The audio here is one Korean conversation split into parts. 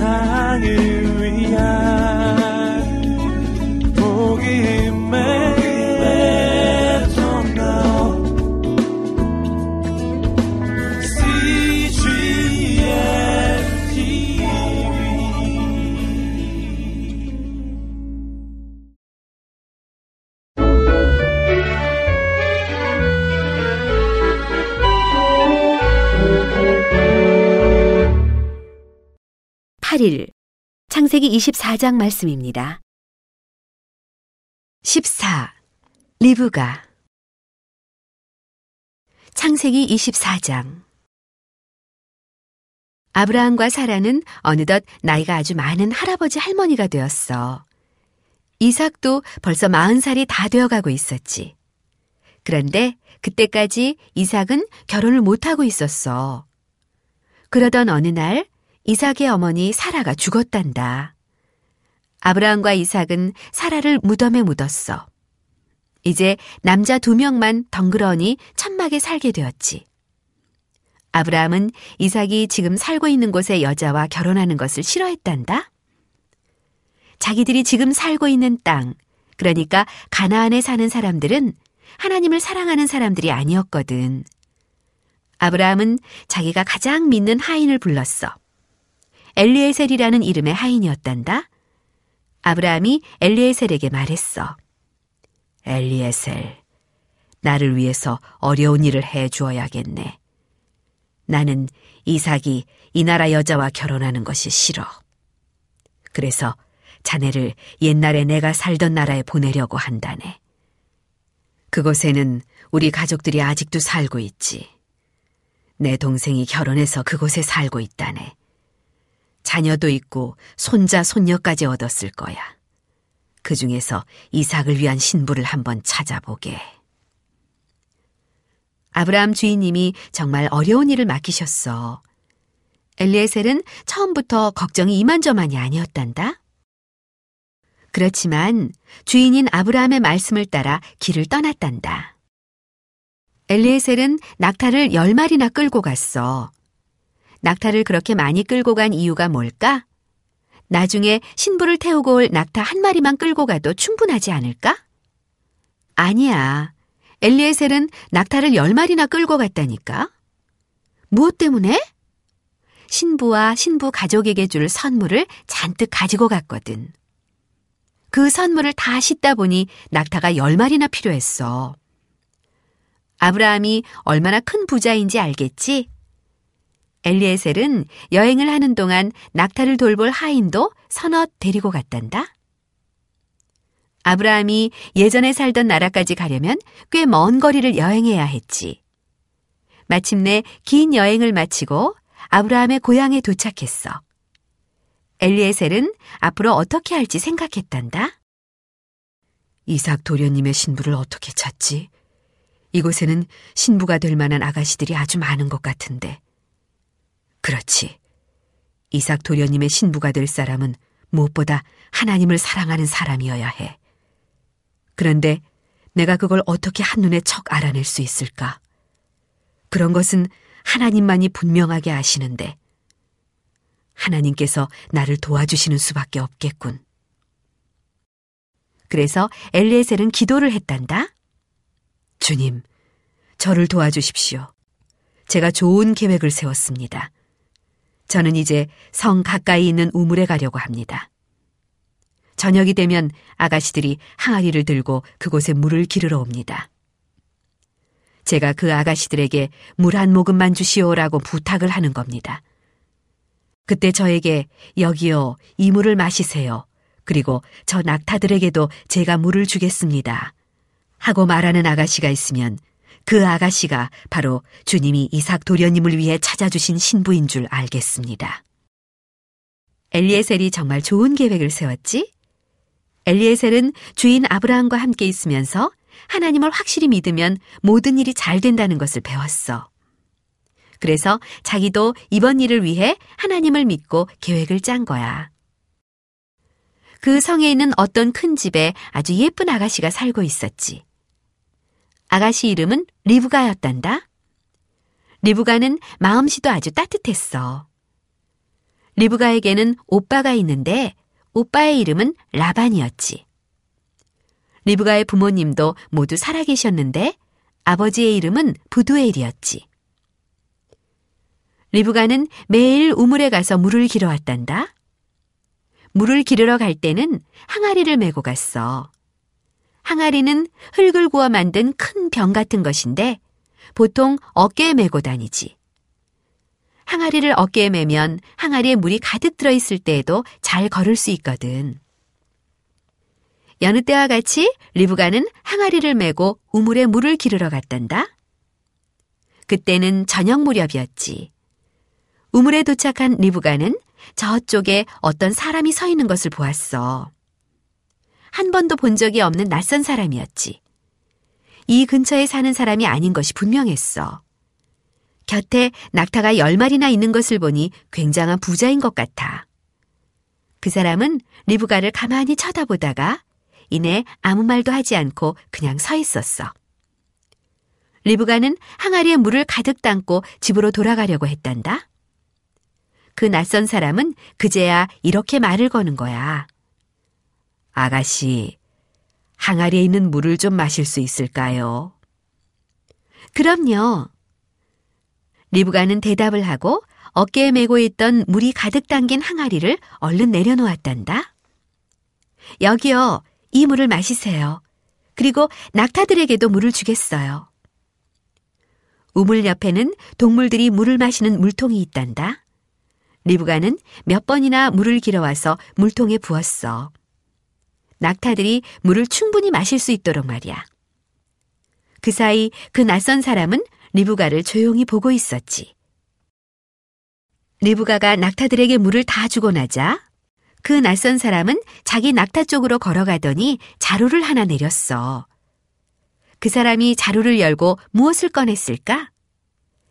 세상을 창세기 24장 말씀입니다. 14. 리브가 창세기 24장 아브라함과 사라는 어느덧 나이가 아주 많은 할아버지 할머니가 되었어. 이삭도 벌써 마흔 살이 다 되어가고 있었지. 그런데 그때까지 이삭은 결혼을 못하고 있었어. 그러던 어느 날 이삭의 어머니 사라가 죽었단다. 아브라함과 이삭은 사라를 무덤에 묻었어. 이제 남자 두 명만 덩그러니 천막에 살게 되었지. 아브라함은 이삭이 지금 살고 있는 곳의 여자와 결혼하는 것을 싫어했단다. 자기들이 지금 살고 있는 땅, 그러니까 가나안에 사는 사람들은 하나님을 사랑하는 사람들이 아니었거든. 아브라함은 자기가 가장 믿는 하인을 불렀어. 엘리에셀이라는 이름의 하인이었단다. 아브라함이 엘리에셀에게 말했어. 엘리에셀, 나를 위해서 어려운 일을 해 주어야겠네. 나는 이삭이 이 나라 여자와 결혼하는 것이 싫어. 그래서 자네를 옛날에 내가 살던 나라에 보내려고 한다네. 그곳에는 우리 가족들이 아직도 살고 있지. 내 동생이 결혼해서 그곳에 살고 있다네. 자녀도 있고 손자, 손녀까지 얻었을 거야. 그 중에서 이삭을 위한 신부를 한번 찾아보게. 아브라함 주인님이 정말 어려운 일을 맡기셨어. 엘리에셀은 처음부터 걱정이 이만저만이 아니었단다. 그렇지만 주인인 아브라함의 말씀을 따라 길을 떠났단다. 엘리에셀은 낙타를 열 마리나 끌고 갔어. 낙타를 그렇게 많이 끌고 간 이유가 뭘까? 나중에 신부를 태우고 올 낙타 한 마리만 끌고 가도 충분하지 않을까? 아니야. 엘리에셀은 낙타를 열 마리나 끌고 갔다니까. 무엇 때문에? 신부와 신부 가족에게 줄 선물을 잔뜩 가지고 갔거든. 그 선물을 다 싣다 보니 낙타가 열 마리나 필요했어. 아브라함이 얼마나 큰 부자인지 알겠지? 엘리에셀은 여행을 하는 동안 낙타를 돌볼 하인도 서너 데리고 갔단다. 아브라함이 예전에 살던 나라까지 가려면 꽤 먼 거리를 여행해야 했지. 마침내 긴 여행을 마치고 아브라함의 고향에 도착했어. 엘리에셀은 앞으로 어떻게 할지 생각했단다. 이삭 도련님의 신부를 어떻게 찾지? 이곳에는 신부가 될 만한 아가씨들이 아주 많은 것 같은데. 그렇지. 이삭 도련님의 신부가 될 사람은 무엇보다 하나님을 사랑하는 사람이어야 해. 그런데 내가 그걸 어떻게 한눈에 척 알아낼 수 있을까? 그런 것은 하나님만이 분명하게 아시는데, 하나님께서 나를 도와주시는 수밖에 없겠군. 그래서 엘리에셀은 기도를 했단다. 주님, 저를 도와주십시오. 제가 좋은 계획을 세웠습니다. 저는 이제 성 가까이 있는 우물에 가려고 합니다. 저녁이 되면 아가씨들이 항아리를 들고 그곳에 물을 기르러 옵니다. 제가 그 아가씨들에게 물 한 모금만 주시오라고 부탁을 하는 겁니다. 그때 저에게 여기요, 이 물을 마시세요. 그리고 저 낙타들에게도 제가 물을 주겠습니다. 하고 말하는 아가씨가 있으면 그 아가씨가 바로 주님이 이삭 도련님을 위해 찾아주신 신부인 줄 알겠습니다. 엘리에셀이 정말 좋은 계획을 세웠지? 엘리에셀은 주인 아브라함과 함께 있으면서 하나님을 확실히 믿으면 모든 일이 잘 된다는 것을 배웠어. 그래서 자기도 이번 일을 위해 하나님을 믿고 계획을 짠 거야. 그 성에 있는 어떤 큰 집에 아주 예쁜 아가씨가 살고 있었지. 아가씨 이름은 리브가였단다. 리브가는 마음씨도 아주 따뜻했어. 리브가에게는 오빠가 있는데 오빠의 이름은 라반이었지. 리브가의 부모님도 모두 살아계셨는데 아버지의 이름은 부두엘이었지. 리브가는 매일 우물에 가서 물을 길어왔단다. 물을 기르러 갈 때는 항아리를 메고 갔어. 항아리는 흙을 구워 만든 큰 병 같은 것인데 보통 어깨에 메고 다니지. 항아리를 어깨에 매면 항아리에 물이 가득 들어있을 때에도 잘 걸을 수 있거든. 여느 때와 같이 리브가는 항아리를 메고 우물에 물을 기르러 갔단다. 그때는 저녁 무렵이었지. 우물에 도착한 리브가는 저쪽에 어떤 사람이 서 있는 것을 보았어. 한 번도 본 적이 없는 낯선 사람이었지. 이 근처에 사는 사람이 아닌 것이 분명했어. 곁에 낙타가 열 마리나 있는 것을 보니 굉장한 부자인 것 같아. 그 사람은 리브가를 가만히 쳐다보다가 이내 아무 말도 하지 않고 그냥 서 있었어. 리브가는 항아리에 물을 가득 담고 집으로 돌아가려고 했단다. 그 낯선 사람은 그제야 이렇게 말을 거는 거야. 아가씨, 항아리에 있는 물을 좀 마실 수 있을까요? 그럼요. 리브가는 대답을 하고 어깨에 메고 있던 물이 가득 담긴 항아리를 얼른 내려놓았단다. 여기요, 이 물을 마시세요. 그리고 낙타들에게도 물을 주겠어요. 우물 옆에는 동물들이 물을 마시는 물통이 있단다. 리브가는 몇 번이나 물을 길어와서 물통에 부었어. 낙타들이 물을 충분히 마실 수 있도록 말이야. 그 사이 그 낯선 사람은 리브가를 조용히 보고 있었지. 리브가가 낙타들에게 물을 다 주고 나자 그 낯선 사람은 자기 낙타 쪽으로 걸어가더니 자루를 하나 내렸어. 그 사람이 자루를 열고 무엇을 꺼냈을까?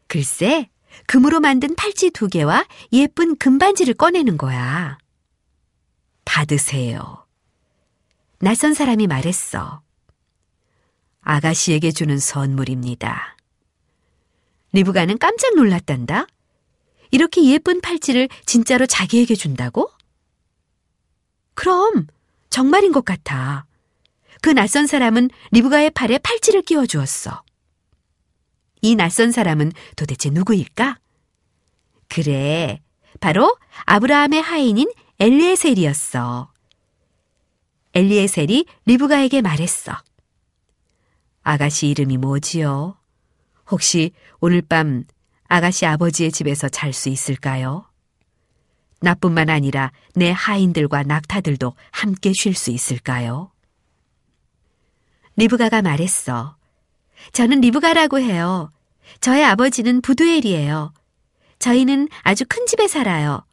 글쎄, 금으로 만든 팔찌 두 개와 예쁜 금반지를 꺼내는 거야. 받으세요. 낯선 사람이 말했어. 아가씨에게 주는 선물입니다. 리브가는 깜짝 놀랐단다. 이렇게 예쁜 팔찌를 진짜로 자기에게 준다고? 그럼 정말인 것 같아. 그 낯선 사람은 리브가의 팔에 팔찌를 끼워 주었어. 이 낯선 사람은 도대체 누구일까? 그래, 바로 아브라함의 하인인 엘리에셀이었어. 엘리에셀이 리브가에게 말했어. 아가씨 이름이 뭐지요? 혹시 오늘 밤 아가씨 아버지의 집에서 잘 수 있을까요? 나뿐만 아니라 내 하인들과 낙타들도 함께 쉴 수 있을까요? 리브가가 말했어. 저는 리브가라고 해요. 저의 아버지는 부두엘이에요. 저희는 아주 큰 집에 살아요.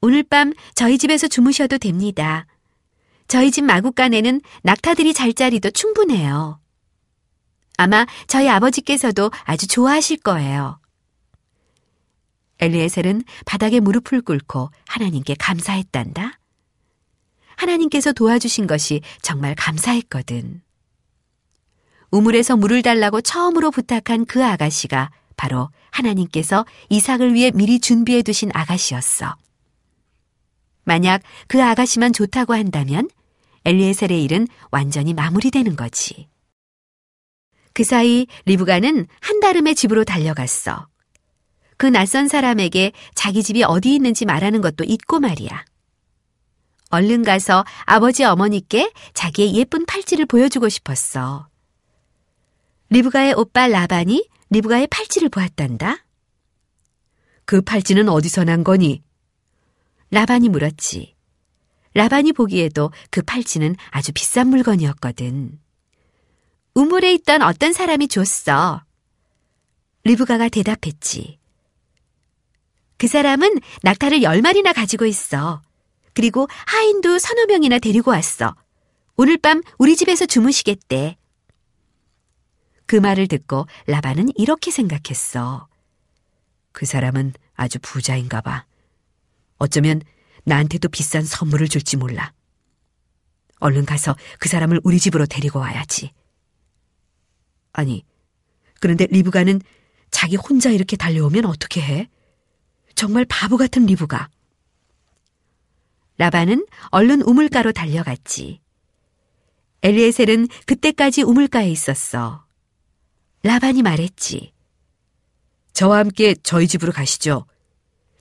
오늘 밤 저희 집에서 주무셔도 됩니다. 저희 집 마구간에는 낙타들이 잘 자리도 충분해요. 아마 저희 아버지께서도 아주 좋아하실 거예요. 엘리에셀은 바닥에 무릎을 꿇고 하나님께 감사했단다. 하나님께서 도와주신 것이 정말 감사했거든. 우물에서 물을 달라고 처음으로 부탁한 그 아가씨가 바로 하나님께서 이삭을 위해 미리 준비해 두신 아가씨였어. 만약 그 아가씨만 좋다고 한다면 엘리에셀의 일은 완전히 마무리되는 거지. 그 사이 리브가는 한다름의 집으로 달려갔어. 그 낯선 사람에게 자기 집이 어디 있는지 말하는 것도 잊고 말이야. 얼른 가서 아버지 어머니께 자기의 예쁜 팔찌를 보여주고 싶었어. 리브가의 오빠 라반이 리브가의 팔찌를 보았단다. 그 팔찌는 어디서 난 거니? 라반이 물었지. 라반이 보기에도 그 팔찌는 아주 비싼 물건이었거든. 우물에 있던 어떤 사람이 줬어. 리브가가 대답했지. 그 사람은 낙타를 열 마리나 가지고 있어. 그리고 하인도 서너 명이나 데리고 왔어. 오늘 밤 우리 집에서 주무시겠대. 그 말을 듣고 라반은 이렇게 생각했어. 그 사람은 아주 부자인가 봐. 어쩌면 나한테도 비싼 선물을 줄지 몰라. 얼른 가서 그 사람을 우리 집으로 데리고 와야지. 아니, 그런데 리브가는 자기 혼자 이렇게 달려오면 어떻게 해? 정말 바보 같은 리브가. 라반은 얼른 우물가로 달려갔지. 엘리에셀은 그때까지 우물가에 있었어. 라반이 말했지. 저와 함께 저희 집으로 가시죠.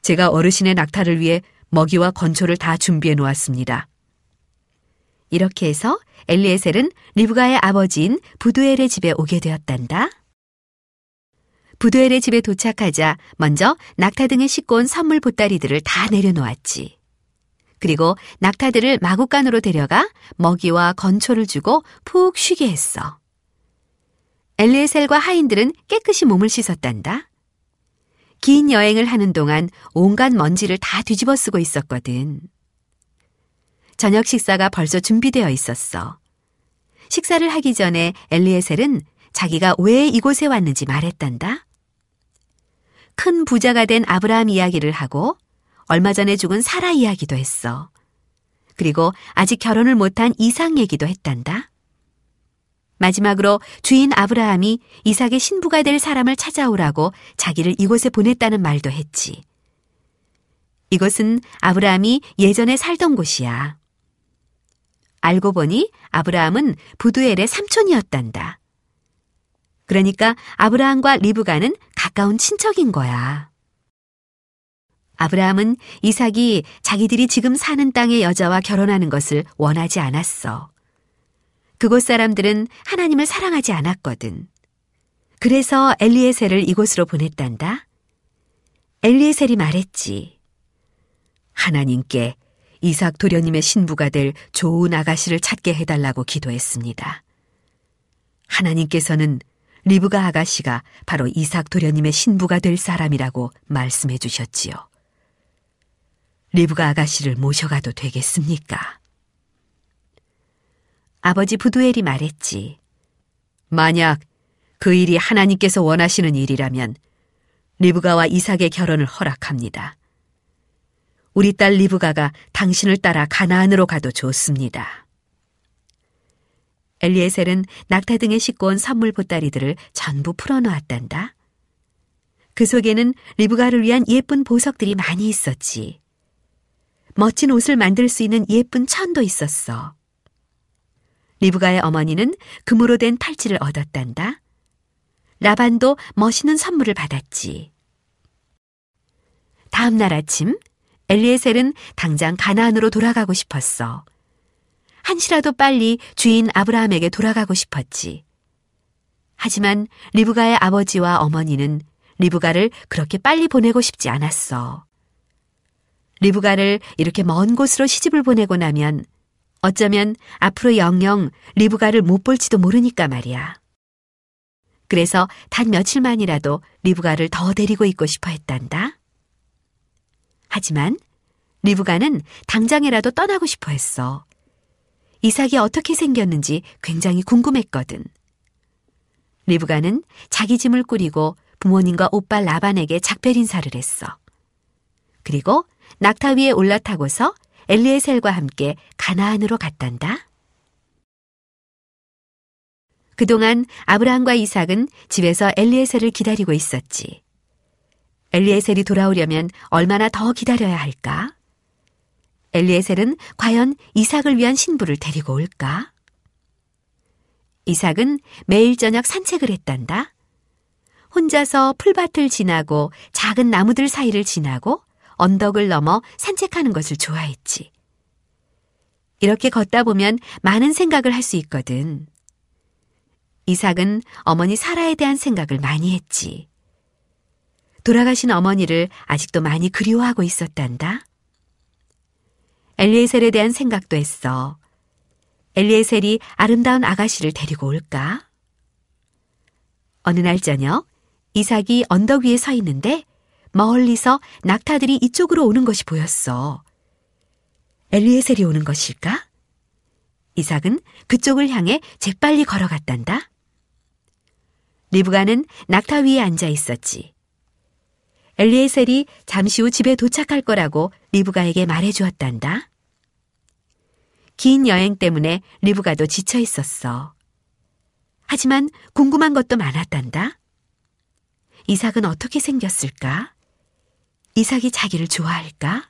제가 어르신의 낙타를 위해 먹이와 건초를 다 준비해 놓았습니다. 이렇게 해서 엘리에셀은 리브가의 아버지인 부두엘의 집에 오게 되었단다. 부두엘의 집에 도착하자 먼저 낙타 등에 싣고 온 선물 보따리들을 다 내려놓았지. 그리고 낙타들을 마구간으로 데려가 먹이와 건초를 주고 푹 쉬게 했어. 엘리에셀과 하인들은 깨끗이 몸을 씻었단다. 긴 여행을 하는 동안 온갖 먼지를 다 뒤집어 쓰고 있었거든. 저녁 식사가 벌써 준비되어 있었어. 식사를 하기 전에 엘리에셀은 자기가 왜 이곳에 왔는지 말했단다. 큰 부자가 된 아브라함 이야기를 하고 얼마 전에 죽은 사라 이야기도 했어. 그리고 아직 결혼을 못한 이삭 얘기도 했단다. 마지막으로 주인 아브라함이 이삭의 신부가 될 사람을 찾아오라고 자기를 이곳에 보냈다는 말도 했지. 이곳은 아브라함이 예전에 살던 곳이야. 알고 보니 아브라함은 부두엘의 삼촌이었단다. 그러니까 아브라함과 리브가는 가까운 친척인 거야. 아브라함은 이삭이 자기들이 지금 사는 땅의 여자와 결혼하는 것을 원하지 않았어. 그곳 사람들은 하나님을 사랑하지 않았거든. 그래서 엘리에셀을 이곳으로 보냈단다. 엘리에셀이 말했지. 하나님께 이삭 도련님의 신부가 될 좋은 아가씨를 찾게 해달라고 기도했습니다. 하나님께서는 리브가 아가씨가 바로 이삭 도련님의 신부가 될 사람이라고 말씀해 주셨지요. 리브가 아가씨를 모셔가도 되겠습니까? 아버지 브두엘이 말했지. 만약 그 일이 하나님께서 원하시는 일이라면 리브가와 이삭의 결혼을 허락합니다. 우리 딸 리브가가 당신을 따라 가나안으로 가도 좋습니다. 엘리에셀은 낙타 등에 싣고 온 선물 보따리들을 전부 풀어놓았단다. 그 속에는 리브가를 위한 예쁜 보석들이 많이 있었지. 멋진 옷을 만들 수 있는 예쁜 천도 있었어. 리브가의 어머니는 금으로 된 팔찌를 얻었단다. 라반도 멋있는 선물을 받았지. 다음 날 아침 엘리에셀은 당장 가나안으로 돌아가고 싶었어. 한시라도 빨리 주인 아브라함에게 돌아가고 싶었지. 하지만 리브가의 아버지와 어머니는 리브가를 그렇게 빨리 보내고 싶지 않았어. 리브가를 이렇게 먼 곳으로 시집을 보내고 나면 어쩌면 앞으로 영영 리브가를 못 볼지도 모르니까 말이야. 그래서 단 며칠만이라도 리브가를 더 데리고 있고 싶어 했단다. 하지만 리브가는 당장이라도 떠나고 싶어 했어. 이삭이 어떻게 생겼는지 굉장히 궁금했거든. 리브가는 자기 짐을 꾸리고 부모님과 오빠 라반에게 작별 인사를 했어. 그리고 낙타 위에 올라타고서 엘리에셀과 함께 가나안으로 갔단다. 그동안 아브라함과 이삭은 집에서 엘리에셀을 기다리고 있었지. 엘리에셀이 돌아오려면 얼마나 더 기다려야 할까? 엘리에셀은 과연 이삭을 위한 신부를 데리고 올까? 이삭은 매일 저녁 산책을 했단다. 혼자서 풀밭을 지나고 작은 나무들 사이를 지나고 언덕을 넘어 산책하는 것을 좋아했지. 이렇게 걷다 보면 많은 생각을 할 수 있거든. 이삭은 어머니 사라에 대한 생각을 많이 했지. 돌아가신 어머니를 아직도 많이 그리워하고 있었단다. 엘리에셀에 대한 생각도 했어. 엘리에셀이 아름다운 아가씨를 데리고 올까? 어느 날 저녁 이삭이 언덕 위에 서 있는데 멀리서 낙타들이 이쪽으로 오는 것이 보였어. 엘리에셀이 오는 것일까? 이삭은 그쪽을 향해 재빨리 걸어갔단다. 리브가는 낙타 위에 앉아 있었지. 엘리에셀이 잠시 후 집에 도착할 거라고 리브가에게 말해 주었단다. 긴 여행 때문에 리브가도 지쳐 있었어. 하지만 궁금한 것도 많았단다. 이삭은 어떻게 생겼을까? 이삭이 자기를 좋아할까?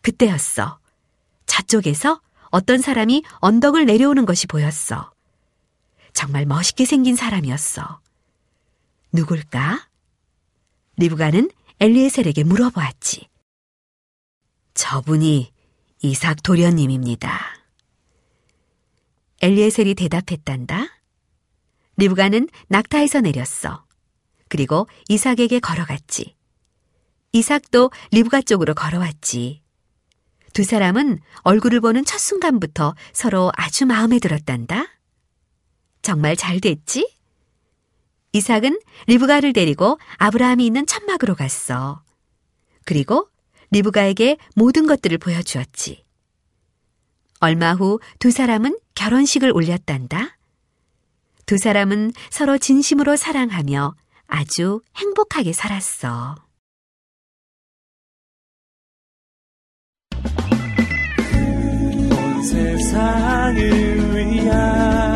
그때였어. 저쪽에서 어떤 사람이 언덕을 내려오는 것이 보였어. 정말 멋있게 생긴 사람이었어. 누굴까? 리브가는 엘리에셀에게 물어보았지. 저분이 이삭 도련님입니다. 엘리에셀이 대답했단다. 리브가는 낙타에서 내렸어. 그리고 이삭에게 걸어갔지. 이삭도 리브가 쪽으로 걸어왔지. 두 사람은 얼굴을 보는 첫 순간부터 서로 아주 마음에 들었단다. 정말 잘 됐지? 이삭은 리브가를 데리고 아브라함이 있는 천막으로 갔어. 그리고 리브가에게 모든 것들을 보여주었지. 얼마 후 두 사람은 결혼식을 올렸단다. 두 사람은 서로 진심으로 사랑하며 아주 행복하게 살았어. 세상을 위한